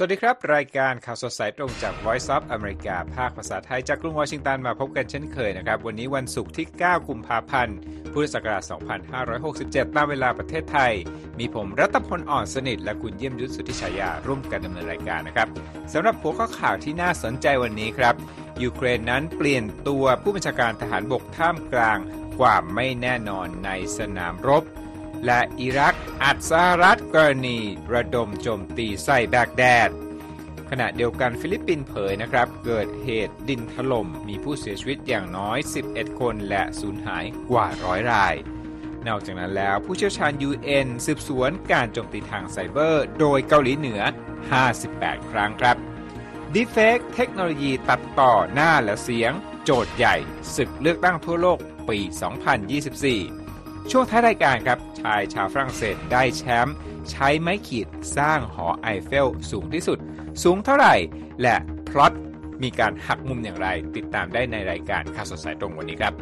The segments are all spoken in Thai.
สวัสดีครับ รายการข่าวสดสายตรงจาก Voice of America ภาคภาษาไทยจากกรุงวอชิงตันมาพบกันเช่นเคยนะครับ วันนี้วันศุกร์ที่ 9 กุมภาพันธ์ พุทธศักราช 2567 ตามเวลาประเทศไทย มีผมรัตพลอ่อนสนิท และคุณเยี่ยมยุทธสุธิชายา ร่วมกันดำเนินรายการนะครับสำหรับหัวข้อข่าวที่น่าสนใจวันนี้ครับ ยูเครนนั้นเปลี่ยนตัวผู้บัญชาการทหารบกท่ามกลางความไม่แน่นอนในสนามรบ และอิรักอัดสหรัฐกรณีระดมโจมตีใส่แบกแดด ขณะเดียวกันฟิลิปปินส์เผยนะครับ เกิดเหตุดินถล่มมีผู้เสียชีวิตอย่างน้อย 11 คนและสูญหายกว่าร้อยราย นอกจากนั้นแล้วผู้เชี่ยวชาญ UN สืบสวนการโจมตีทางไซเบอร์ โดยเกาหลีเหนือ 58 ครั้งครับ deepfake เทคโนโลยีตัดต่อหน้าและเสียง โจทย์ใหญ่ศึกเลือกตั้งทั่วโลกปี 2024 ช่วงท้ายรายการครับ ชายชาวฝรั่งเศสได้แชมป์ใช้ไม้ขีดสร้างหอไอเฟลสูงที่สุด สูงเท่าไหร่ และพล็อตมีการหักมุมอย่างไร ติดตามได้ในรายการข่าวสดสายตรงวันนี้ครับ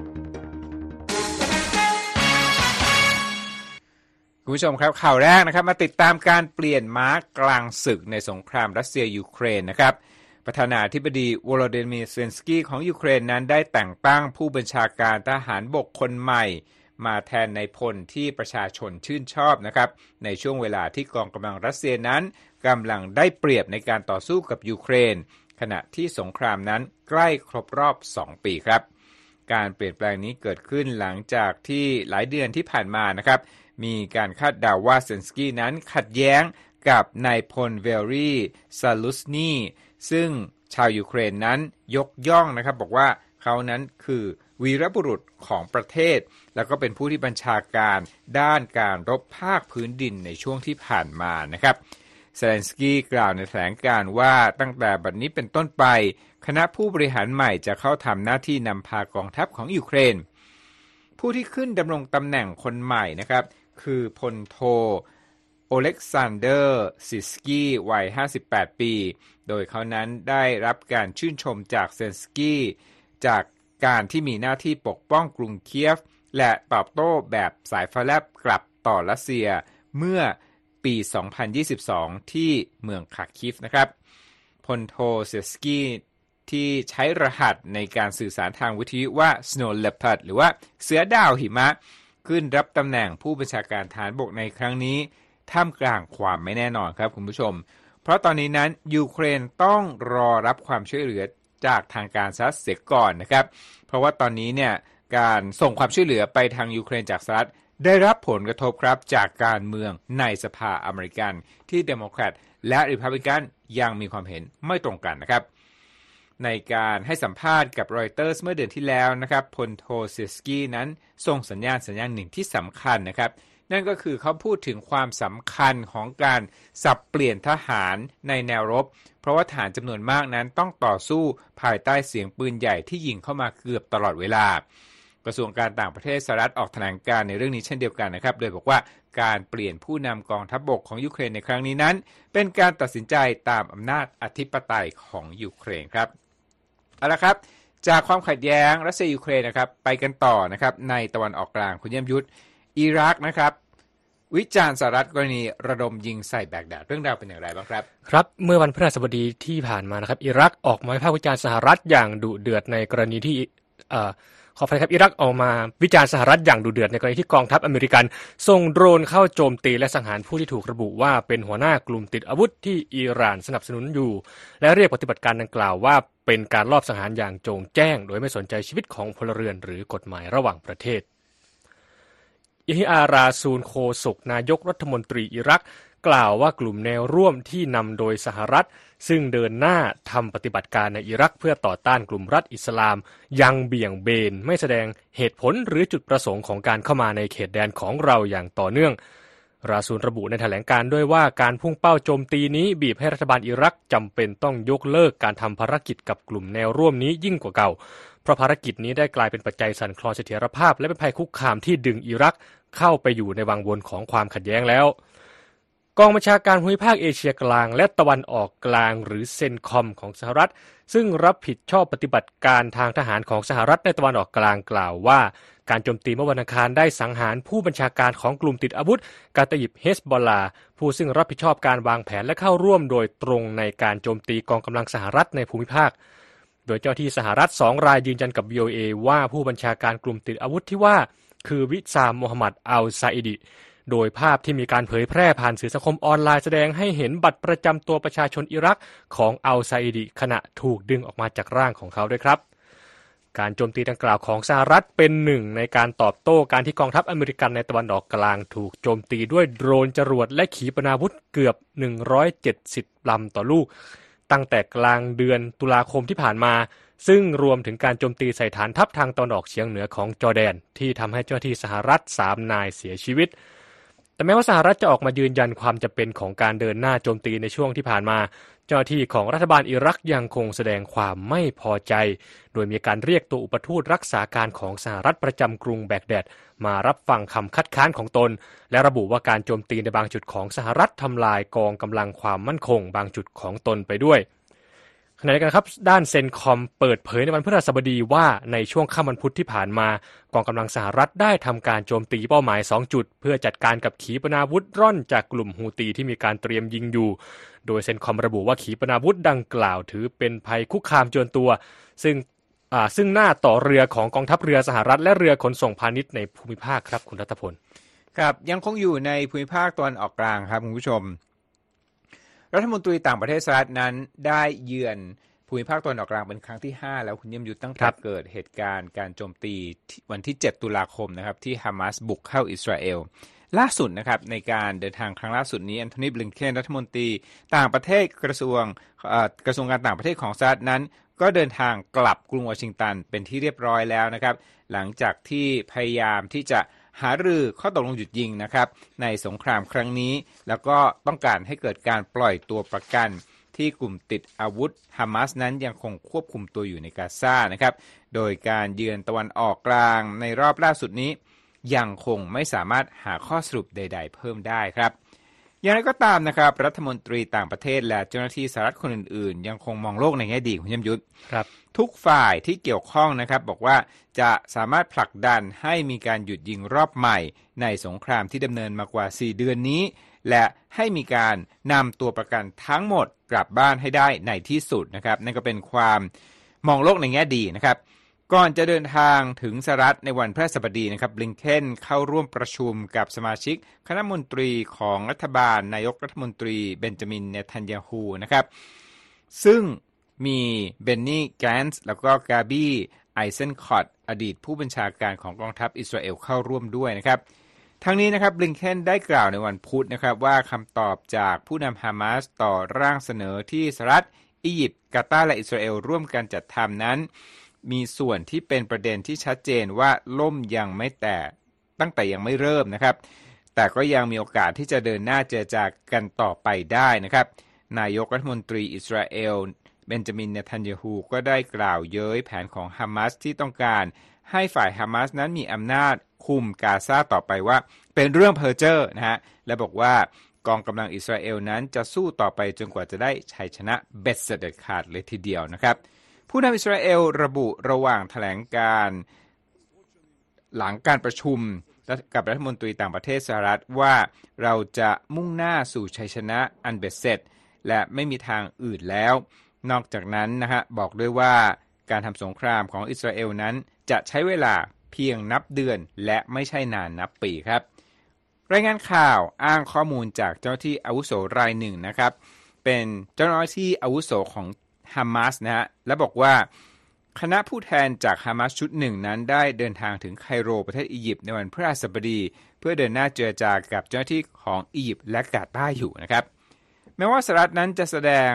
คุณผู้ชมครับข่าวแรกนะครับมาติดตามการเปลี่ยนม้ากลางศึกในสงครามรัสเซียยูเครนนะครับประธานาธิบดีวโลเดมีเซนสกี้ของยูเครนนั้นได้แต่งตั้งผู้บัญชาการทหารบกคนใหม่ มาแทนนายพลที่ประชาชนชื่นชอบนะครับ ในช่วงเวลาที่กองกำลังรัสเซียนั้นกำลังได้เปรียบในการต่อสู้กับยูเครน ขณะที่สงครามนั้นใกล้ครบรอบ 2 ปีครับ การเปลี่ยนแปลงนี้เกิดขึ้นหลังจากที่หลายเดือนที่ผ่านมานะครับ มีการคาดเดาว่าเซเลนสกี้นั้นขัดแย้งกับนายพลวาเลรี ซาลุชนีซึ่งชาวยูเครนนั้นยกย่องนะครับ บอกว่าเขานั้นคือ วีรบุรุษของประเทศ แล้วก็เป็นผู้ที่บัญชาการด้านการรบภาคพื้นดินในช่วงที่ผ่านมานะครับเซเลนสกี้กล่าวในแถลงการณ์ว่าตั้งแต่บัดนี้เป็นต้นไป คณะผู้บริหารใหม่จะเข้าทำหน้าที่นำพากองทัพของยูเครน ผู้ที่ขึ้นดำรงตำแหน่งคนใหม่นะครับ คือพลโทโอเล็กซานเดอร์ซีร์สกี้วัย 58 ปี โดยเขานั้นได้รับการชื่นชมจากเซเลนสกี้จาก การที่มีหน้าที่ปกป้องกรุงเคียฟ และตอบโต้แบบสายฟ้าแลบกลับต่อรัสเซียเมื่อปี 2022 ที่เมืองคาร์คิฟนะครับพลโทซีร์สกี้ที่ใช้รหัสในการสื่อสารทางวิทยุว่า Snow Leopard หรือว่าเสือดาวหิมะ ขึ้นรับตำแหน่งผู้บัญชาการทหารบกในครั้งนี้ ท่ามกลางความไม่แน่นอนครับคุณผู้ชม เพราะตอนนี้นั้นยูเครนต้องรอรับความช่วยเหลือ จากทางการสหรัฐเสียก่อนนะครับ เพราะว่าตอนนี้เนี่ยการส่งความช่วยเหลือไปทางยูเครนจากสหรัฐได้รับผลกระทบครับจากการเมืองในสภาอเมริกัน ที่เดโมแครตและริพับลิกันยังมีความเห็นไม่ตรงกันนะครับ ในการให้สัมภาษณ์กับรอยเตอร์สเมื่อเดือนที่แล้วนะครับพลโทเซสกี้นั้นส่งสัญญาณสัญญาณหนึ่งที่สำคัญนะครับ นั่นก็คือเขาพูดถึงความสำคัญของการสับเปลี่ยนทหารในแนวรบ เพราะว่าทหารจำนวนมากนั้นต้องต่อสู้ภายใต้เสียงปืนใหญ่ที่ยิงเข้ามาเกือบตลอดเวลากระทรวงการต่างประเทศสหรัฐออกแถลงการณ์ในเรื่องนี้เช่นเดียวกันนะครับ โดยบอกว่าการเปลี่ยนผู้นำกองทัพบบกของยูเครนในครั้งนี้นั้น เป็นการตัดสินใจตามอำนาจอธิปไตยของยูเครนครับเอาละครับ จากความขัดแย้งรัสเซียยูเครนนะครับไปกันต่อนะครับในตะวันออกกลางคุณเยี่ยมยุทธ อิรักนะครับ วิจารณ์สหรัฐกรณีระดมยิงใส่แบกแดดเรื่องราวเป็นอย่างไรบ้างครับ ครับเมื่อวันพฤหัสบดีที่ผ่านมานะครับ อิรักออกมาวิพากษ์วิจารณ์สหรัฐอย่างดุเดือดในกรณีที่เอ่อขออภัยครับอิรักออกมาวิจารณ์สหรัฐอย่างดุเดือดในกรณีที่กองทัพอเมริกันส่งโดรนเข้าโจมตีและสังหารผู้ที่ถูกระบุว่าเป็นหัวหน้ากลุ่มติดอาวุธที่อิหร่านสนับสนุนอยู่ และเรียกปฏิบัติการดังกล่าวว่าเป็นการลอบสังหารอย่างโจงแจ้ง โดยไม่สนใจชีวิตของพลเรือนหรือกฎหมายระหว่างประเทศ อิฮิอาราซูนโคศกนายกรัฐมนตรีอิรัก กล่าวว่ากลุ่มแนวร่วมที่นำโดยสหรัฐ ซึ่งเดินหน้าทำปฏิบัติการในอิรักเพื่อต่อต้านกลุ่มรัฐอิสลาม ยังเบี่ยงเบนไม่แสดงเหตุผลหรือจุดประสงค์ของการเข้ามาในเขตแดนของเราอย่างต่อเนื่องราซูลระบุในแถลงการด้วยว่าการพุ่งเป้าโจมตีนี้บีบให้รัฐบาลอิรักจำเป็นต้องยกเลิกการทำภารกิจกับกลุ่มแนวร่วมนี้ยิ่งกว่าเก่า เพราะภารกิจนี้ได้กลายเป็นปัจจัยสั่นคลอนเสถียรภาพ และเป็นภัยคุกคามที่ดึงอิรักเข้าไปอยู่ในวังวนของความขัดแย้งแล้ว กองบัญชาการภูมิภาคเอเชียกลางและตะวันออกกลางหรือเซนคอมของสหรัฐ ซึ่งรับผิดชอบปฏิบัติการทางทหารของสหรัฐในตะวันออกกลางกล่าวว่า การโจมตีเมื่อวันอังคารได้สังหารผู้บัญชาการของกลุ่มติดอาวุธ กาตยิบเฮสบอลลาผู้ซึ่งรับผิดชอบการวางแผนและเข้าร่วมโดยตรงในการโจมตีกองกำลังสหรัฐในภูมิภาค โดยเจ้าที่สหรัฐสองรายยืนยันกับ VOA ว่าผู้บัญชาการกลุ่มติดอาวุธที่ว่า คือวิซามโมฮัมหมัดอัลซาอิดีโดยภาพที่มีการเผยแพร่ผ่านสื่อสังคมออนไลน์แสดงให้เห็นบัตรประจำตัวประชาชนอิรักของอัลซาอิดีขณะถูกดึงออกมาจากร่างของเขาด้วยครับการโจมตีดังกล่าวของสหรัฐเป็นหนึ่งในการตอบโต้การที่กองทัพอเมริกันในตะวันออกกลางถูกโจมตีด้วยโดรนจรวดและขีปนาวุธเกือบ 170ลำต่อลูก ตั้งแต่กลางเดือนตุลาคมที่ผ่านมา ซึ่งรวมถึงการโจมตีใส่ฐานทัพทางตอนออกเฉียงเหนือของจอร์แดน ที่ทำให้เจ้าที่สหรัฐสามนายเสียชีวิต แต่แม้ว่าสหรัฐจะออกมายืนยันความจะเป็นของการเดินหน้าโจมตีในช่วงที่ผ่านมา เจ้าหน้าที่ของรัฐบาลอิรักยังคงแสดงความไม่พอใจ โดยมีการเรียกตัวอุปทูตรักษาการของสหรัฐประจำกรุงแบกแดด มารับฟังคำคัดค้านของตน และระบุว่าการโจมตีในบางจุดของสหรัฐทำลายกองกำลังความมั่นคงบางจุดของตนไปด้วย ขณะเดียวกันครับด้านเซนคอมเปิดเผยในวันพฤหัสบดีว่าในช่วงค่ำวันพุธที่ผ่านมา กองกำลังสหรัฐได้ทำการโจมตีเป้าหมาย 2 จุด เพื่อจัดการกับขีปนาวุธร่อนจากกลุ่มฮูตีที่มีการเตรียมยิงอยู่ โดยเซนคอมระบุว่าขีปนาวุธดังกล่าวถือเป็นภัยคุกคามจนตัว ซึ่งซึ่งหน้าต่อเรือของกองทัพเรือสหรัฐและเรือขนส่งพาณิชย์ในภูมิภาคครับคุณรัตพลครับยังคงอยู่ในภูมิภาคตอนออกกลางครับคุณผู้ชม รัฐมนตรีต่างประเทศสหรัฐนั้นได้เยือนภูมิภาคตะวันออกกลางเป็นครั้งที่ 5 แล้วคุณเยี่ยมยุทธตั้งแต่เกิดเหตุการณ์การโจมตีวันที่ 7 ตุลาคมนะครับที่ฮามาสบุกเข้าอิสราเอลล่าสุดนะครับในการเดินทางครั้งล่าสุดนี้แอนโทนีบลิงเคนรัฐมนตรีต่างประเทศกระทรวงกระทรวงการต่างประเทศของสหรัฐนั้น ก็เดินทางกลับกรุงวอชิงตันเป็นที่เรียบร้อยแล้วนะครับ หลังจากที่พยายามที่จะ หารือข้อตกลงหยุดยิงนะครับในสงครามครั้งนี้ แล้วก็ต้องการให้เกิดการปล่อยตัวประกันที่กลุ่มติดอาวุธฮามาสนั้นยังคงควบคุมตัวอยู่ในกาซานะครับ โดยการเยือนตะวันออกกลางในรอบล่าสุดนี้ ยังคงไม่สามารถหาข้อสรุปใด ๆ เพิ่มได้ครับ อย่างไรก็ตามนะครับ รัฐมนตรีต่างประเทศและเจ้าหน้าที่สหรัฐคนอื่นๆ ยังคงมองโลกในแง่ดีคุณยมยุทธครับ ทุกฝ่ายที่เกี่ยวข้องนะครับ บอกว่าจะสามารถผลักดันให้มีการหยุดยิงรอบใหม่ ในสงครามที่ดำเนินมากว่า 4 เดือนนี้ และให้มีการนำตัวประกันทั้งหมดกลับบ้านให้ได้ในที่สุดนะครับ นั่นก็เป็นความมองโลกในแง่ดีนะครับ ก่อนจะเดินทางถึงสหรัฐในวันพฤหัสบดีนะครับบลิงเคนเข้าร่วมประชุมกับสมาชิก คณะมนตรีของรัฐบาลนายกรัฐมนตรีเบนจามินเนทันยาฮูนะครับ ซึ่งมีเบนนี่แกนส์แล้วก็กาบี้ไอเซนคอตอดีตผู้บัญชาการของกองทัพอิสราเอลเข้าร่วมด้วยนะครับ ทั้งนี้นะครับบลิงเคนได้กล่าวในวันพุธนะครับว่าคำตอบจากผู้นำฮามาสต่อร่างเสนอที่สหรัฐ อียิปต์กาตาร์และอิสราเอลร่วมกันจัดทำนั้น มีส่วนที่เป็นประเด็นที่ชัดเจนว่าล่มยังไม่แตกตั้งแต่ยังไม่เริ่มนะครับ แต่ก็ยังมีโอกาสที่จะเดินหน้าเจรจากันต่อไปได้นะครับ นายกรัฐมนตรีอิสราเอลเบนจามินเนทันยาฮูก็ได้กล่าวเย้ยแผนของฮามาสที่ต้องการ ให้ฝ่ายฮามาสนั้นมีอำนาจคุมกาซาต่อไปว่า เป็นเรื่องเพอร์เจอร์นะฮะและบอกว่ากองกำลังอิสราเอลนั้นจะสู้ต่อไปจนกว่าจะได้ชัยชนะเบ็ดเสด็จขาดเลยทีเดียวนะครับ ผู้นำอิสราเอลระบุระหว่างแถลงการหลังการประชุมกับรัฐมนตรีต่างประเทศสหรัฐว่าเราจะมุ่งหน้าสู่ชัยชนะอันเบ็ดเสร็จ และไม่มีทางอื่นแล้ว นอกจากนั้นนะฮะบอกด้วยว่าการทำสงครามของอิสราเอลนั้น จะใช้เวลาเพียงนับเดือนและไม่ใช่นานนับปีครับ รายงานข่าวอ้างข้อมูลจากเจ้าที่อาวุโสรายหนึ่งนะครับ เป็นเจ้าหน้าที่อาวุโสของ ฮามาสนะฮะและบอกว่าคณะผู้แทนจากฮามาสชุดหนึ่งนั้นได้เดินทางถึงไคโรประเทศอียิปต์ในวันพฤหัสบดี เพื่อเดินหน้าเจรจากับเจ้าหน้าที่ของอียิปต์และกาตาร์อยู่นะครับ แม้ว่าสหรัฐนั้นจะแสดง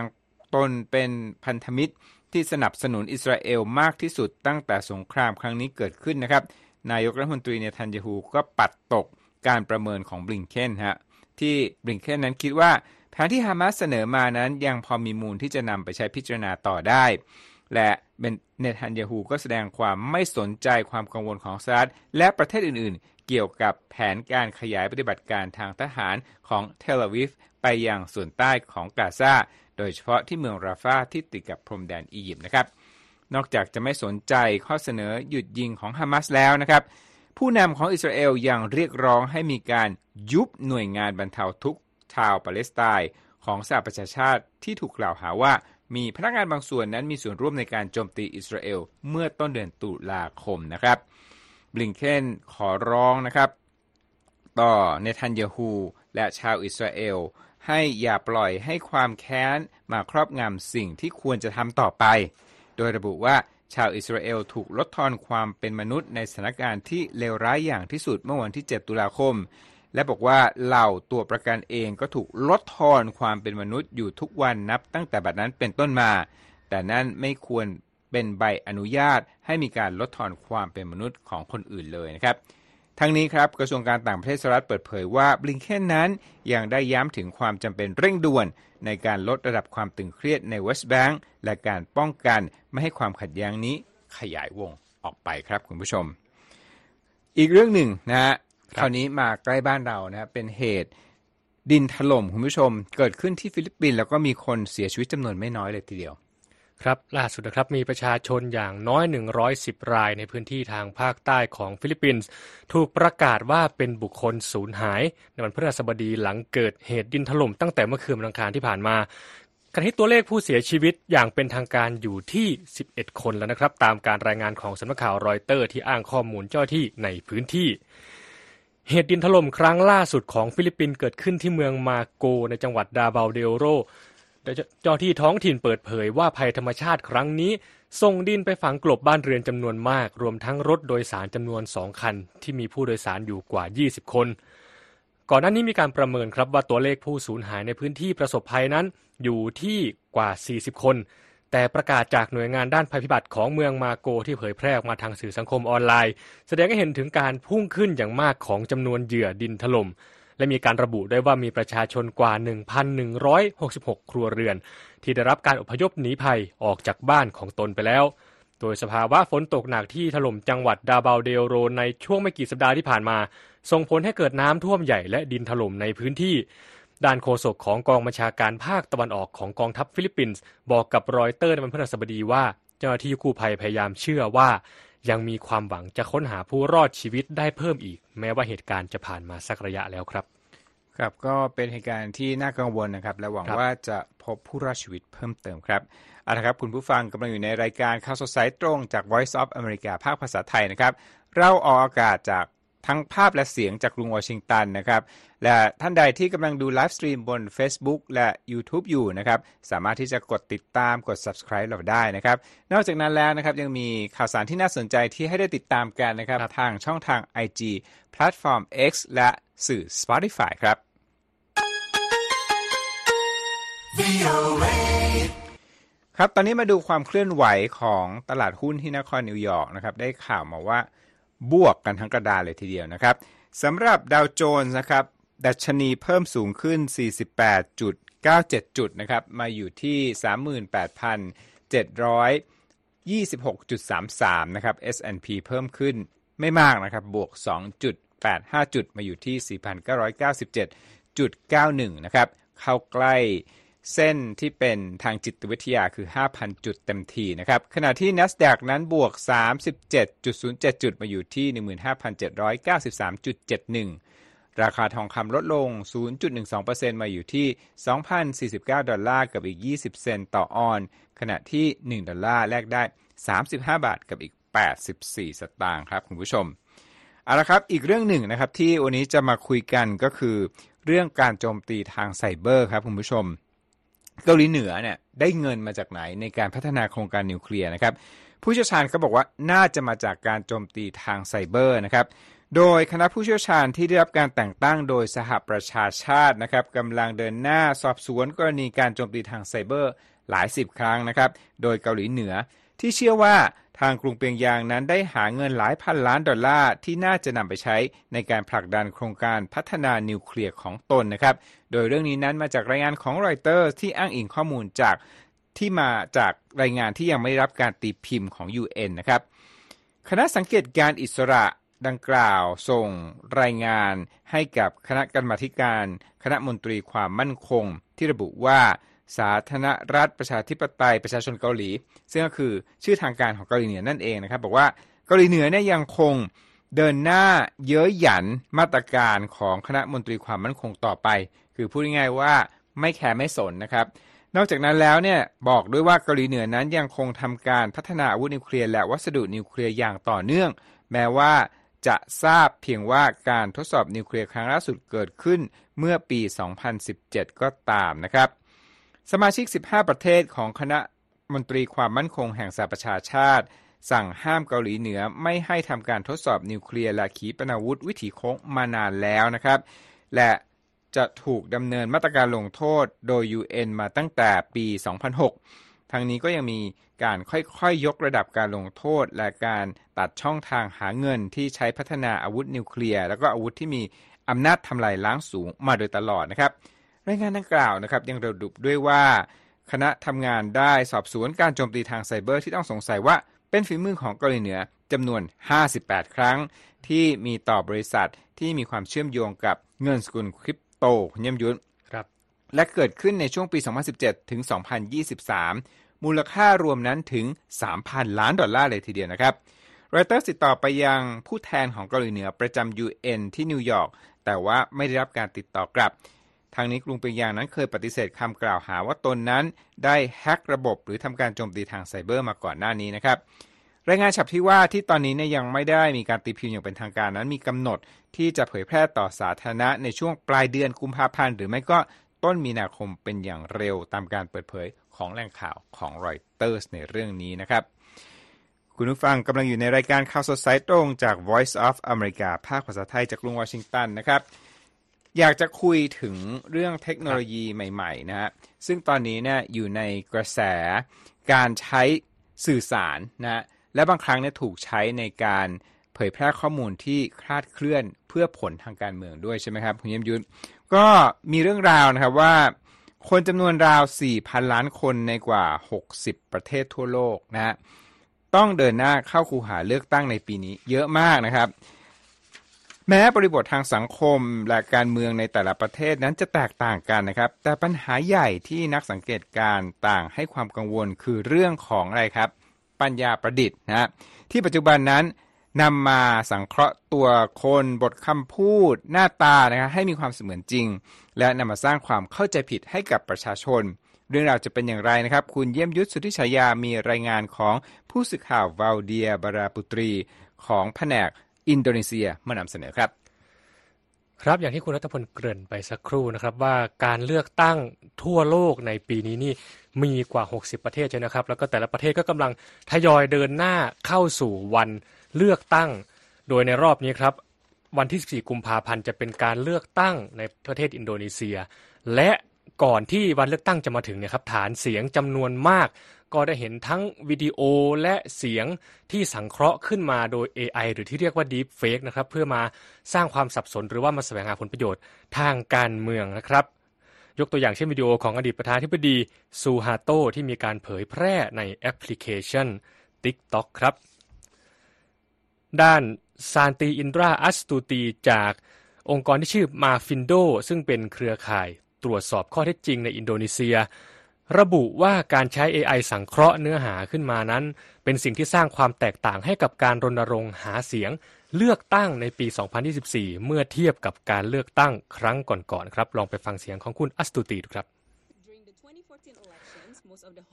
ตนเป็นพันธมิตรที่สนับสนุนอิสราเอลมากที่สุดตั้งแต่สงครามครั้งนี้เกิดขึ้นนะครับ นายกรัฐมนตรีเนทันยาฮูก็ปัดตกการประเมินของบลิงเคนฮะที่บลิงเคนนั้นคิดว่า แผนที่ฮามาสเสนอมานั้นยังพอมีมูลที่จะนำไปใช้พิจารณาต่อได้ และเนทันยาฮูก็แสดงความไม่สนใจความกังวลของสหรัฐและประเทศอื่นๆ เกี่ยวกับแผนการขยายปฏิบัติการทางทหารของเทลอาวิฟไปยังส่วนใต้ของกาซาโดยเฉพาะที่เมืองราฟาที่ติดกับพรมแดนอียิปต์นะครับ นอกจากจะไม่สนใจข้อเสนอหยุดยิงของฮามาสแล้วนะครับ ผู้นำของอิสราเอลยังเรียกร้องให้มีการยุบหน่วยงานบรรเทาทุกข์ ชาวปาเลสไตน์ของสหประชาชาติที่ถูกกล่าวหาว่ามีพนักงานบางส่วนนั้นมีส่วนร่วมในการโจมตีอิสราเอลเมื่อต้นเดือนตุลาคมนะครับบลิงเคนขอร้องนะครับ ต่อเนทันยาฮูและชาวอิสราเอลให้อย่าปล่อยให้ความแค้นมาครอบงำสิ่งที่ควรจะทำต่อไป โดยระบุว่าชาวอิสราเอลถูกลดทอนความเป็นมนุษย์ในสถานการณ์ที่เลวร้ายอย่างที่สุดเมื่อวันที่ 7 ตุลาคม และบอกว่าเหล่าตัวประกันเองก็ถูกลดทอนความเป็นมนุษย์อยู่ทุกวันนับ ตั้งแต่บัดนั้นเป็นต้นมา แต่นั่นไม่ควรเป็นใบอนุญาตให้มีการลดทอนความเป็นมนุษย์ของคนอื่นเลยนะครับทั้งนี้ครับกระทรวงการต่างประเทศสหรัฐเปิดเผยว่าบลิงเคนนั้นยังได้ย้ำถึงความจำเป็นเร่งด่วน ในการลดระดับความตึงเครียดในเวสต์แบงก์และการป้องกันไม่ให้ความขัดแย้งนี้ขยายวงออกไปครับคุณผู้ชม อีกเรื่องหนึ่งนะฮะ คราวนี้มาใกล้บ้านเรานะเป็นเหตุดินถล่มคุณผู้ชม เกิดขึ้นที่ฟิลิปปินส์แล้วก็มีคนเสียชีวิตจำนวนไม่น้อยเลยทีเดียว ครับล่าสุดนะครับมีประชาชนอย่างน้อย 110 รายในพื้นที่ทางภาคใต้ของฟิลิปปินส์ถูกประกาศว่าเป็นบุคคลสูญหาย ในวันพฤหัสบดีหลังเกิดเหตุดินถล่มตั้งแต่เมื่อคืนวันอังคารที่ผ่านมาขณะที่ตัวเลขผู้เสียชีวิตอย่างเป็นทางการอยู่ที่ 11 คนแล้วนะครับ ตามการรายงานของสำนักข่าวรอยเตอร์ที่อ้างข้อมูลเจ้าที่ในพื้นที่ เหตุดินถล่มครั้งล่าสุดของฟิลิปปินส์เกิดขึ้นที่เมืองมาโกในจังหวัดดาบาวเดโรเจ้าที่ท้องถิ่นเปิดเผยว่าภัยธรรมชาติครั้งนี้ส่งดินไปฝังกลบบ้านเรือนจำนวนมาก รวมทั้งรถโดยสารจำนวนสองคัน ที่มีผู้โดยสารอยู่กว่า 20 คน ก่อนหน้านี้มีการประเมินครับว่าตัวเลขผู้สูญหายในพื้นที่ประสบภัยนั้นอยู่ที่กว่า 40 คน แต่ประกาศจากหน่วยงานด้านภัยพิบัติของเมืองมาโกที่เผยแพร่ออกมาทางสื่อสังคมออนไลน์ แสดงให้เห็นถึงการพุ่งขึ้นอย่างมากของจำนวนเหยื่อดินถล่มและมีการระบุได้ว่ามีประชาชนกว่า 1,166 ครัวเรือน ที่ได้รับการอพยพหนีภัยออกจากบ้านของตนไปแล้ว โดยสภาวะฝนตกหนักที่ถล่มจังหวัดดาบาวเดโรในช่วงไม่กี่สัปดาห์ที่ผ่านมา ส่งผลให้เกิดน้ำท่วมใหญ่และดินถล่มในพื้นที่ ด้านโฆษกของกองบัญชาการภาคตะวันออกของกองทัพฟิลิปปินส์บอกกับรอยเตอร์ในวันพฤหัสบดีว่า เจ้าหน้าที่กู้ภัยพยายามเชื่อว่า ยังมีความหวังจะค้นหาผู้รอดชีวิตได้เพิ่มอีก แม้ว่าเหตุการณ์จะผ่านมาสักระยะแล้วครับ ครับก็เป็นเหตุการณ์ที่น่ากังวลนะครับ และหวังว่าจะพบผู้รอดชีวิตเพิ่มเติมครับเอาละครับคุณผู้ฟังกำลังอยู่ในรายการข่าวสดสายตรงจาก Voice of America ภาคภาษาไทยนะครับเราออกอากาศจาก ทั้งภาพและเสียงจากกรุงวอชิงตันนะครับ และท่านใดที่กำลังดู live stream บน Facebook และ YouTube อยู่นะครับ สามารถที่จะกดติดตามกด subscribe เราได้นะครับ นอกจากนั้นแล้วนะครับยังมีข่าวสารที่น่าสนใจที่ให้ได้ติดตามกันนะครับครับทางช่องทาง IG แพลตฟอร์ม X และสื่อ Spotify ครับครับ ตอนนี้มาดูความเคลื่อนไหวของตลาดหุ้นที่นครนิวยอร์กนะครับ ได้ข่าวมาว่า บวกกันทั้งกระดานเลยทีเดียวนะครับสำหรับดาวโจนส์นะครับดัชนีเพิ่มสูงขึ้น 48.97 จุดนะครับมาอยู่ที่ 38,726.33 นะครับ S&P เพิ่มขึ้นไม่มากนะครับบวก 2.85 จุดมาอยู่ที่ 4,997.91 นะครับเข้าใกล้ เส้นที่เป็นทางจิตวิทยาคือ 5,000 จุดเต็มทีนะครับ ขณะที่ NASDAQ นั้นบวก 37.07 จุดมาอยู่ที่ 15,793.71 ราคาทองคำลดลง 0.12%มาอยู่ที่ 2,049 ดอลลาร์กับอีก 20 เซนต์ต่อออนซ์ ขณะที่ 1 ดอลลาร์แลกได้ 35 บาทกับอีก 84 สตางค์ครับคุณผู้ชมเอาละครับอีกเรื่องหนึ่งนะครับที่วันนี้จะมาคุยกันก็คือ เรื่องการโจมตีทางไซเบอร์ครับคุณผู้ชม เกาหลีเหนือเนี่ยได้เงินมาจากไหนในการพัฒนาโครงการนิวเคลียร์นะครับผู้เชี่ยวชาญก็บอกว่าน่าจะมาจากการโจมตีทางไซเบอร์นะครับโดยคณะผู้เชี่ยวชาญที่ได้รับการแต่งตั้งโดยสหประชาชาตินะครับกำลังเดินหน้าสอบสวนกรณีการโจมตีทางไซเบอร์หลายสิบครั้งนะครับ โดยเกาหลีเหนือ ที่เชื่อว่าทางกรุงเปียงยางนั้นได้หาเงินหลายพันล้านดอลลาร์ที่น่าจะนำไปใช้ในการผลักดันโครงการพัฒนานิวเคลียร์ของตนนะครับ โดยเรื่องนี้นั้นมาจากรายงานของรอยเตอร์ที่อ้างอิงข้อมูลจากที่มาจากรายงานที่ยังไม่ได้รับการตีพิมพ์ของ UN นะครับ คณะสังเกตการณ์อิสระดังกล่าวส่งรายงานให้กับคณะกรรมาการ คณะมนตรีความมั่นคง ที่ระบุว่า สาธารณรัฐประชาธิปไตยประชาชนเกาหลี ซึ่งก็คือชื่อทางการของเกาหลีเหนือนั่นเองนะครับ บอกว่าเกาหลีเหนือเนี่ยยังคงเดินหน้าเย้ยหยันมาตรการของคณะมนตรีความมั่นคงต่อไป คือพูดง่ายๆว่าไม่แคร์ไม่สนนะครับ นอกจากนั้นแล้วเนี่ยบอกด้วยว่าเกาหลีเหนือนั้นยังคงทำการพัฒนาอาวุธนิวเคลียร์และวัสดุนิวเคลียร์อย่างต่อเนื่อง แม้ว่าจะทราบเพียงว่าการทดสอบนิวเคลียร์ครั้งล่าสุดเกิดขึ้นเมื่อปี 2017 ก็ตามนะครับ สมาชิก 15 ประเทศของคณะมนตรีความมั่นคงแห่งสหประชาชาติ สั่งห้ามเกาหลีเหนือไม่ให้ทำการทดสอบนิวเคลียร์และขีปนาวุธวิถีโค้งมานานแล้วนะครับ และจะถูกดำเนินมาตรการลงโทษโดย UN มาตั้งแต่ปี 2006 ทางนี้ก็ยังมีการค่อยๆยยกระดับการลงโทษ และการตัดช่องทางหาเงินที่ใช้พัฒนาอาวุธนิวเคลียร์ แล้วก็อาวุธที่มีอำนาจทำลายล้างสูงมาโดยตลอดนะครับ รายงานดังกล่าวนะครับยังระบุด้วยว่าคณะทำงานได้สอบสวนการโจมตีทางไซเบอร์ที่ต้องสงสัยว่าเป็นฝีมือของเกาหลีเหนือจำนวน 58 ครั้ง ที่มีต่อบริษัทที่มีความเชื่อมโยงกับเงินสกุลคริปโตเยี่ยมยุทธครับ และเกิดขึ้นในช่วงปี 2017 ถึง 2023 มูลค่ารวมนั้นถึง 3,000 ล้านดอลลาร์เลยทีเดียวนะครับรอยเตอร์ติดต่อไปยังผู้แทนของเกาหลีเหนือประจำ UN ที่นิวยอร์กแต่ว่าไม่ได้รับการติดต่อกลับ ทางนี้กรุงเปียงยางนั้นเคยปฏิเสธคำกล่าวหาว่าตนนั้น ได้แฮกระบบหรือทำการโจมตีทางไซเบอร์มาก่อนหน้านี้นะครับรายงานฉบับที่ว่าที่ตอนนี้เนี่ยยังไม่ได้มีการตีพิมพ์อย่างเป็นทางการนั้น มีกำหนดที่จะเผยแพร่ต่อสาธารณะในช่วงปลายเดือนกุมภาพันธ์หรือไม่ก็ต้นมีนาคมเป็นอย่างเร็วตามการเปิดเผยของแหล่งข่าวของรอยเตอร์สในเรื่องนี้นะครับ คุณผู้ฟังกำลังอยู่ในรายการข่าวสดสายตรงจาก Voice of America ภาคภาษาไทยจากกรุงวอชิงตันนะครับ อยากจะคุยถึงเรื่องเทคโนโลยีใหม่ๆนะฮะซึ่งตอนนี้เนี่ยอยู่ในกระแสการใช้สื่อสารนะฮะและบางครั้งเนี่ยถูกใช้ในการเผยแพร่ข้อมูลที่คลาดเคลื่อนเพื่อผลทางการเมืองด้วยใช่ไหมครับคุณเยี่ยมยุทธก็มีเรื่องราวนะครับว่า คนจำนวนราว 4,000 ล้านคนในกว่า 60 ประเทศทั่วโลกนะฮะต้องเดินหน้าเข้าคูหาเลือกตั้งในปีนี้เยอะมากนะครับ แม้บริบททางสังคมและการเมืองในแต่ละประเทศนั้นจะแตกต่างกันนะครับ แต่ปัญหาใหญ่ที่นักสังเกตการ์ต่างให้ความกังวลคือเรื่องของอะไรครับ ปัญญาประดิษฐ์นะฮะที่ปัจจุบันนั้นนำมาสังเคราะห์ตัวคนบทคำพูด หน้าตานะครับให้มีความเสมือนจริง และนำมาสร้างความเข้าใจผิดให้กับประชาชน เรื่องราวจะเป็นอย่างไรนะครับ คุณเยี่ยมยุทธสุทธิชายามีรายงานของผู้สื่อข่าววาลเดียบาราปุตรีของแผนก อินโดนีเซียมานำเสนอครับ ครับอย่างที่คุณรัตพลเกริ่นไปสักครู่นะครับ ว่าการเลือกตั้งทั่วโลกในปีนี้นี่มีกว่า 60 ประเทศใช่นะครับ แล้วก็แต่ละประเทศก็กำลังทยอยเดินหน้าเข้าสู่วันเลือกตั้ง โดยในรอบนี้ครับวันที่ 14 กุมภาพันธ์จะเป็นการเลือกตั้งในประเทศอินโดนีเซีย และก่อนที่วันเลือกตั้งจะมาถึงเนี่ยครับฐานเสียงจำนวนมาก ก็ได้เห็นทั้งวิดีโอและเสียงที่สังเคราะห์ขึ้นมาโดย AI หรือที่เรียกว่า Deep Fake นะครับเพื่อมาสร้างความสับสนหรือว่ามาแสวงหาผลประโยชน์ทางการเมืองนะครับ ยกตัวอย่างเช่นวิดีโอของอดีตประธานธิบดีซูฮาโตที่มีการเผยแพร่ในแอปพลิเคชัน TikTok ครับ ด้านซานตีอินดราอัสตูตีจากองค์กรที่ชื่อมาฟินโดซึ่งเป็นเครือข่ายตรวจสอบข้อเท็จจริงในอินโดนีเซีย ระบุว่าการใช้ AI สังเคราะห์เนื้อหาขึ้นมานั้น เป็นสิ่งที่สร้างความแตกต่างให้กับการรณรงค์หาเสียง เลือกตั้งในปี 2024 เมื่อเทียบกับการเลือกตั้งครั้งก่อนๆครับ ลองไปฟังเสียงของคุณอัสตูตีดูครับ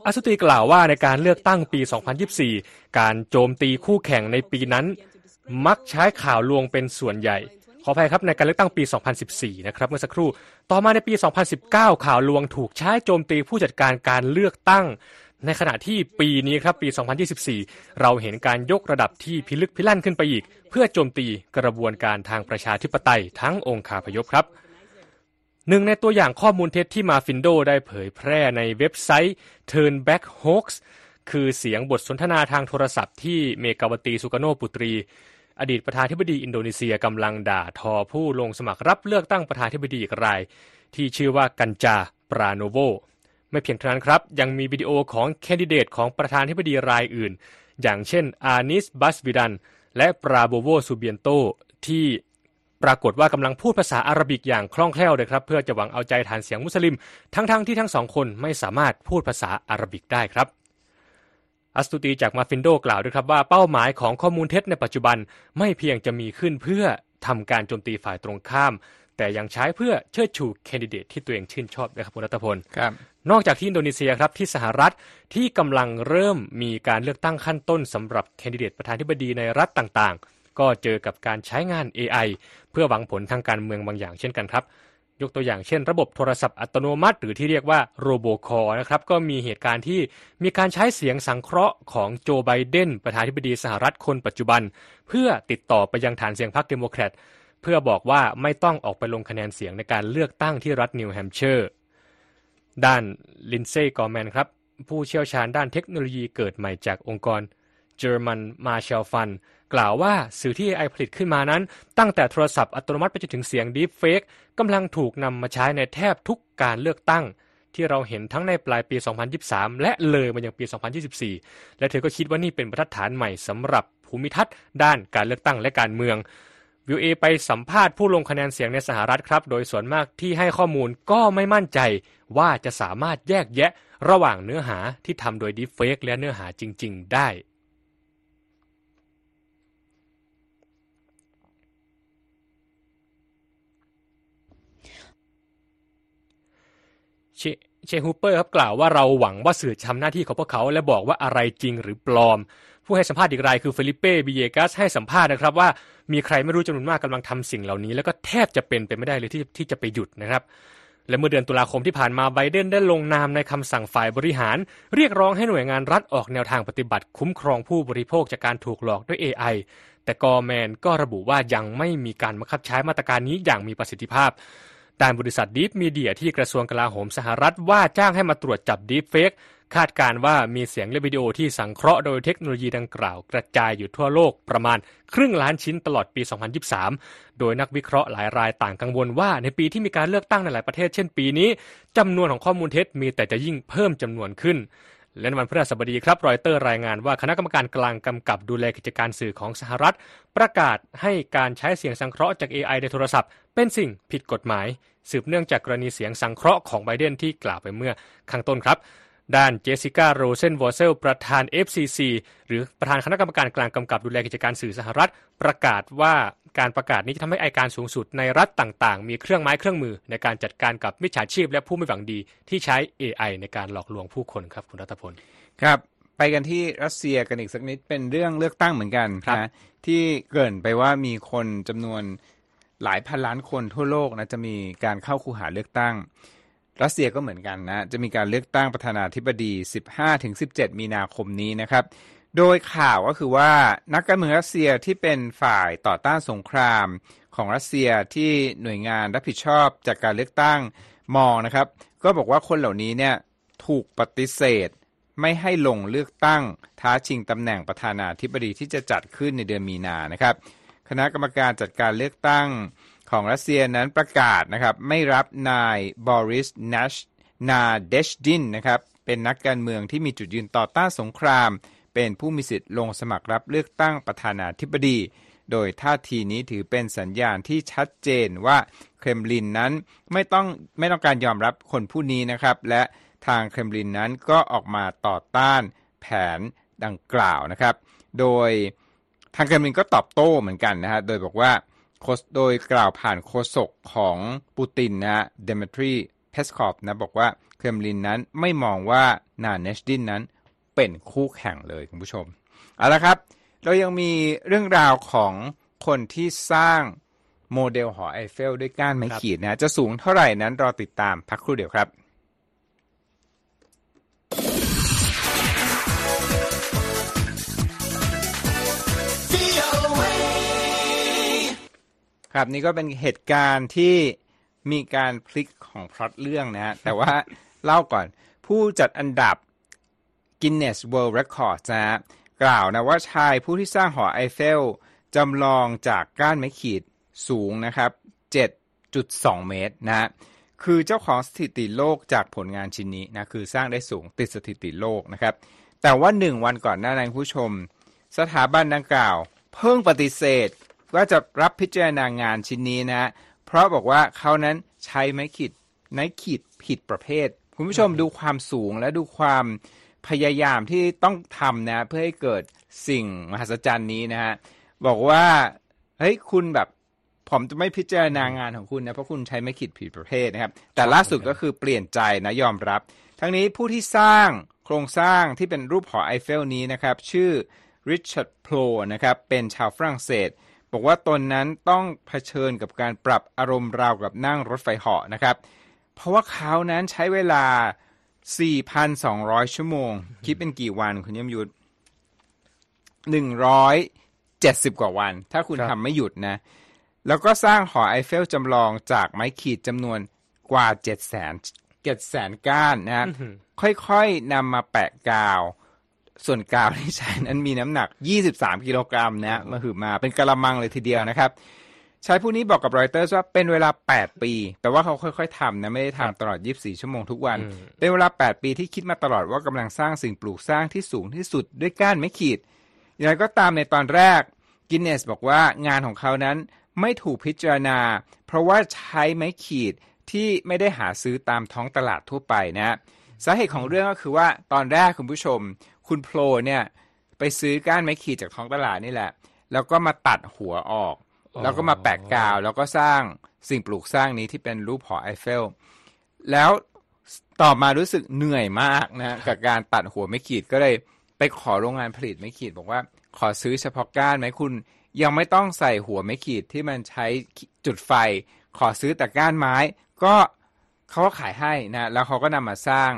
อัสตูตีกล่าวว่าในการเลือกตั้งปี 2024 การโจมตีคู่แข่งในปีนั้น มักใช้ข่าวลวงเป็นส่วนใหญ่ ออภัยครับในการเลือกตั้งปี 2014 นะครับเมื่อสักครู่ ต่อมาในปี 2019 ข่าวลวงถูกใช้โจมตีผู้จัดการการเลือกตั้ง ในขณะที่ปีนี้ครับปี 2024 เราเห็นการยกระดับที่พิลึกพิลั่นขึ้นไปอีก เพื่อโจมตีกระบวนการทางประชาธิปไตยทั้งองค์คาพยพครับหนึ่งในตัวอย่างข้อมูลเท็จที่มาฟินโดได้เผยแพร่ในเว็บไซต์ Turn Back Hoax คือเสียงบทสนทนาทางโทรศัพท์ที่เมกาวตีสุกาโนปุตรี อดีตประธานธิบดีอินโดนีเซียกำลังด่าทอผู้ลงสมัครรับเลือกตั้งประธานธิบดีอีกราย ที่ชื่อว่ากันจาปราโนโวไม่เพียงเท่านั้นครับ ยังมีวิดีโอของแคนดิเดตของประธานธิบดีรายอื่น อย่างเช่นอานิสบัสวิดัน และปราโบโวซูเบียนโตที่ปรากฏว่ากำลังพูดภาษาอาหรับิกอย่างคล่องแคล่วเลยครับ เพื่อจะหวังเอาใจฐานเสียงมุสลิม ทั้งๆที่ทั้งสองคนไม่สามารถพูดภาษาอาหรับิกได้ครับ อัสตุตีจากมาฟินโดกล่าวด้วยครับว่าเป้าหมายของข้อมูลเท็จในปัจจุบันไม่เพียงจะมีขึ้นเพื่อทำการโจมตีฝ่ายตรงข้าม แต่ยังใช้เพื่อเชิดชูแคนดิเดตที่ตัวเองชื่นชอบนะครับคุณรัตพลครับนอกจากที่อินโดนีเซียครับที่สหรัฐที่กำลังเริ่มมีการเลือกตั้งขั้นต้นสำหรับแคนดิเดตประธานธิบดีในรัฐต่างๆ ก็เจอกับการใช้งาน AI เพื่อหวังผลทางการเมืองบางอย่างเช่นกันครับ ยกตัวอย่างเช่น ระบบโทรศัพท์อัตโนมัติ หรือที่เรียกว่าโรโบคอนะครับก็มีเหตุการณ์ที่มีการใช้เสียงสังเคราะห์ของโจไบเดนประธานาธิบดีสหรัฐคนปัจจุบัน เพื่อติดต่อไปยังฐานเสียงพรรคเดโมแครตเพื่อบอกว่าไม่ต้องออกไปลงคะแนนเสียงในการเลือกตั้งที่รัฐนิวแฮมเชอร์ ด้านลินเซ่กอร์แมนครับผู้เชี่ยวชาญด้านเทคโนโลยีเกิดใหม่จากองค์กร German Marshall Fund กล่าวว่าสื่อที่ AI ผลิตขึ้นมานั้น ตั้งแต่โทรศัพท์อัตโนมัติไปจนถึงเสียง Deepfake กำลังถูกนำมาใช้ในแทบทุกการเลือกตั้ง ที่เราเห็นทั้งในปลายปี 2023 และเลยมายังปี 2024 และเธอก็คิดว่านี่เป็นบรรทัดฐานใหม่สำหรับภูมิทัศน์ด้านการเลือกตั้งและการเมืองวิวเอไปสัมภาษณ์ผู้ลงคะแนนเสียงในสหรัฐครับ โดยส่วนมากที่ให้ข้อมูลก็ไม่มั่นใจว่าจะสามารถแยกแยะระหว่างเนื้อหาที่ทำโดยดีเฟกและเนื้อหาจริง ๆ ได้ เชเชฮูเปอร์ครับกล่าวว่าเราหวังว่าสื่อจะทำหน้าที่ของพวกเขาและบอกว่าอะไรจริงหรือปลอม ผู้ให้สัมภาษณ์อีกรายคือเฟลิเป้บิเยกัสให้สัมภาษณ์นะครับว่ามีใครไม่รู้จำนวนมากกำลังทำสิ่งเหล่านี้ แล้วก็แทบจะเป็นไปไม่ได้เลยที่ที่จะไปหยุดนะครับและเมื่อเดือนตุลาคมที่ผ่านมาไบเดนได้ลงนามในคำสั่งฝ่ายบริหาร เรียกร้องให้หน่วยงานรัฐออกแนวทางปฏิบัติคุ้มครองผู้บริโภคจากการถูกหลอกด้วย AI แต่กอร์แมนก็ระบุว่ายังไม่มีการบังคับใช้มาตรการนี้อย่างมีประสิทธิภาพ ด้านบริษัท Deep Media ที่กระทรวงกลาโหมสหรัฐว่าจ้างให้มาตรวจจับ Deepfake คาดการณ์ว่ามีเสียงและวิดีโอที่สังเคราะห์โดยเทคโนโลยีดังกล่าว กระจายอยู่ทั่วโลกประมาณครึ่งล้านชิ้นตลอดปี 2023 โดยนักวิเคราะห์หลายรายต่างกังวลว่าในปีที่มีการเลือกตั้งในหลายประเทศเช่นปีนี้จำนวนของข้อมูลเท็จมีแต่จะยิ่งเพิ่มจำนวนขึ้น และวันพฤหัสบดีครับรอยเตอร์รายงานว่าคณะกรรมการกลางกำกับดูแลกิจการสื่อของสหรัฐ ประกาศให้การใช้เสียงสังเคราะห์จาก AI ในโทรศัพท์ เป็นสิ่งผิดกฎหมาย สืบเนื่องจากกรณีเสียงสังเคราะห์ของไบเดนที่กล่าวไปเมื่อข้างต้นครับ ด้านเจสสิก้าโรเซนวอร์เซลประธาน FCC หรือประธานคณะกรรมการกลางกำกับดูแลกิจการสื่อสหรัฐ ประกาศว่าการประกาศนี้จะทำให้อายการสูงสุดในรัฐต่างๆ มีเครื่องไม้เครื่องมือในการจัดการกับมิจฉาชีพและผู้ไม่หวังดีที่ใช้ AI ในการหลอกลวงผู้คนครับคุณรัตพล ครับไปกันที่รัสเซียกันอีกสักนิดเป็นเรื่องเลือกตั้งเหมือนกันครับนะที่เกริ่นไปว่ามีคนจำนวนหลายพันล้านคนทั่วโลกนะจะมีการเข้าคูหาเลือกตั้ง รัสเซียก็เหมือนกันนะจะมีการเลือกตั้งประธานาธิบดี 15-17 มีนาคมนี้นะครับ โดยข่าวก็คือว่านักการเมืองรัสเซียที่เป็นฝ่ายต่อต้านสงครามของรัสเซียที่หน่วยงานรับผิดชอบจากการเลือกตั้งมองนะครับ ก็บอกว่าคนเหล่านี้เนี่ยถูกปฏิเสธไม่ให้ลงเลือกตั้งท้าชิงตำแหน่งประธานาธิบดีที่จะจัดขึ้นในเดือนมีนานะครับ คณะกรรมการจัดการเลือกตั้ง ของรัสเซียนั้นประกาศนะครับไม่รับนายบอริสนัชนาเดชดินนะครับเป็นนักการเมืองที่มีจุดยืนต่อต้านสงคราม เป็นผู้มีสิทธิ์ลงสมัครรับเลือกตั้งประธานาธิบดี โดยท่าทีนี้ถือเป็นสัญญาณที่ชัดเจนว่าเครมลินนั้นไม่ต้องไม่ต้องการยอมรับคนผู้นี้นะครับ และทางเครมลินนั้นก็ออกมาต่อต้านแผนดังกล่าวนะครับ โดยทางเครมลินก็ตอบโต้เหมือนกันนะฮะโดยบอกว่า โคสโดยกล่าวผ่านโฆษกของปูตินนะเดมทรีเพสคอฟนะบอกว่าเครมลินนั้นไม่มองว่านาเนชดินนั้นเป็นคู่แข่งเลยคุณผู้ชม เอาละครับ เรายังมีเรื่องราวของคนที่สร้างโมเดลหอไอเฟลด้วยก้านไม้ขีดนะ จะสูงเท่าไหร่นั้นรอติดตามพักครู่เดียวครับ ครับนี่ก็เป็นเหตุการณ์ที่มีการพลิกของพล็อตเรื่องนะฮะแต่ว่าเล่าก่อนผู้จัดอันดับ Guinness World Records นะฮะกล่าวนะว่าชายผู้ที่สร้างหอไอเฟลจำลองจากก้านไม้ขีดสูงนะครับ 7.2 เมตรนะฮะคือเจ้าของสถิติโลกจากผลงานชิ้นนี้นะคือสร้างได้สูงติดสถิติโลกนะครับ แต่ว่าหนึ่งวันก่อนหน้านั้นคุณผู้ชม สถาบันดังกล่าว เพิ่งปฏิเสธ ว่าจะรับพิจารณางานชิ้นนี้นะ เพราะบอกว่าเขานั้นใช้ไม้ขีดไม้ขีดผิดประเภท คุณผู้ชมดูความสูงและดูความพยายามที่ต้องทำนะ เพื่อให้เกิดสิ่งมหัศจรรย์นี้นะฮะบอกว่าเฮ้ยคุณแบบผมจะไม่พิจารณางานของคุณนะเพราะคุณใช้ไม่ขีดผิดประเภทนะครับ แต่ล่าสุดก็คือเปลี่ยนใจนะยอมรับ ทั้งนี้ผู้ที่สร้างโครงสร้างที่เป็นรูปหอไอเฟลนี้นะครับ ชื่อริชาร์ดโพลนะครับเป็นชาวฝรั่งเศส บอกว่าตนนั้นต้องเผชิญกับการปรับอารมณ์ราวกับนั่งรถไฟเหาะนะครับ เพราะว่าเขานั้นใช้เวลา 4,200 ชั่วโมง คิดเป็นกี่วันคุณยมยุทธ170 กว่าวัน ถ้าคุณครับทำไม่หยุดนะ แล้วก็สร้างหอไอเฟลจำลองจากไม้ขีดจำนวนกว่า7 0 0 0 0 7แสนก้านนะครับค่อยๆนำมาแปะกาว ส่วนกาวที่ใช้นั้นมีน้ำหนัก 23 กิโลกรัมนะมาหือมาเป็นกะละมังเลยทีเดียวนะครับชายผู้นี้บอกกับรอยเตอร์ว่าเป็นเวลา 8 ปี แต่ว่าเขาค่อยๆทำนะไม่ได้ทำตลอด 24 ชั่วโมงทุกวัน เป็นเวลา 8 ปีที่คิดมาตลอดว่ากำลังสร้างสิ่งปลูกสร้างที่สูงที่สุดด้วยก้านไม้ขีด อย่างไรก็ตามในตอนแรกกินเนสบอกว่างานของเขานั้นไม่ถูกพิจารณา เพราะว่าใช้ไม้ขีดที่ไม่ได้หาซื้อตามท้องตลาดทั่วไปนะ สาเหตุของเรื่องก็คือว่าตอนแรกคุณผู้ชม คุณโพลเนี่ยไปซื้อก้านไม้ขีดจากท้องตลาดนี่แหละ แล้วก็มาตัดหัวออก แล้วก็มาแปะกาว แล้วก็สร้างสิ่งปลูกสร้างนี้ที่เป็นรูปหอไอเฟล แล้วต่อมารู้สึกเหนื่อยมากนะกับการตัดหัวไม้ขีดก็เลยไปขอโรงงานผลิตไม้ขีด บอกว่าขอซื้อเฉพาะก้านไหมคุณยังไม่ต้องใส่หัวไม้ขีดที่มันใช้จุดไฟ ขอซื้อแต่ก้านไม้ ก็ เขาก็ขายให้นะแล้วเขาก็นำมาสร้าง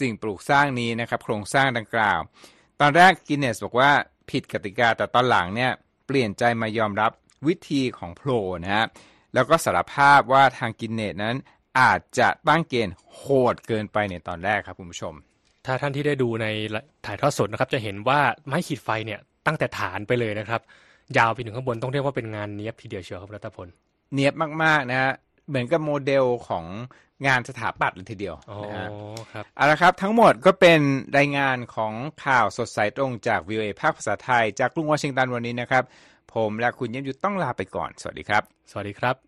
สิ่งปลูกสร้างนี้นะครับโครงสร้างดังกล่าว ตอนแรกกินเนสบอกว่าผิดกติกาแต่ตอนหลังเนี่ยเปลี่ยนใจมายอมรับวิธีของโพลนะฮะแล้วก็สารภาพว่าทางกินเนสนั้นอาจจะตั้งเกณฑ์โหดเกินไปในตอนแรกครับคุณผู้ชม ถ้าท่านที่ได้ดูในถ่ายทอดสดนะครับ จะเห็นว่าไม้ขีดไฟเนี่ยตั้งแต่ฐานไปเลยนะครับ ยาวไปถึงข้างบนต้องเรียกว่าเป็นงานเนี้ยบทีเดียวเชียวครับรัตพลเนียบมากๆนะฮะ เหมือนกับโมเดลของงานสถาปัตย์เลยทีเดียวอ๋อนะฮะครับเอาละครับ ทั้งหมดก็เป็นรายงานของข่าวสดใสตรงจาก VOA ภาคภาษาไทย จากกรุงวอชิงตันวันนี้นะครับ ผมและคุณเยี่ยมยุทธต้องลาไปก่อน สวัสดีครับ สวัสดีครับ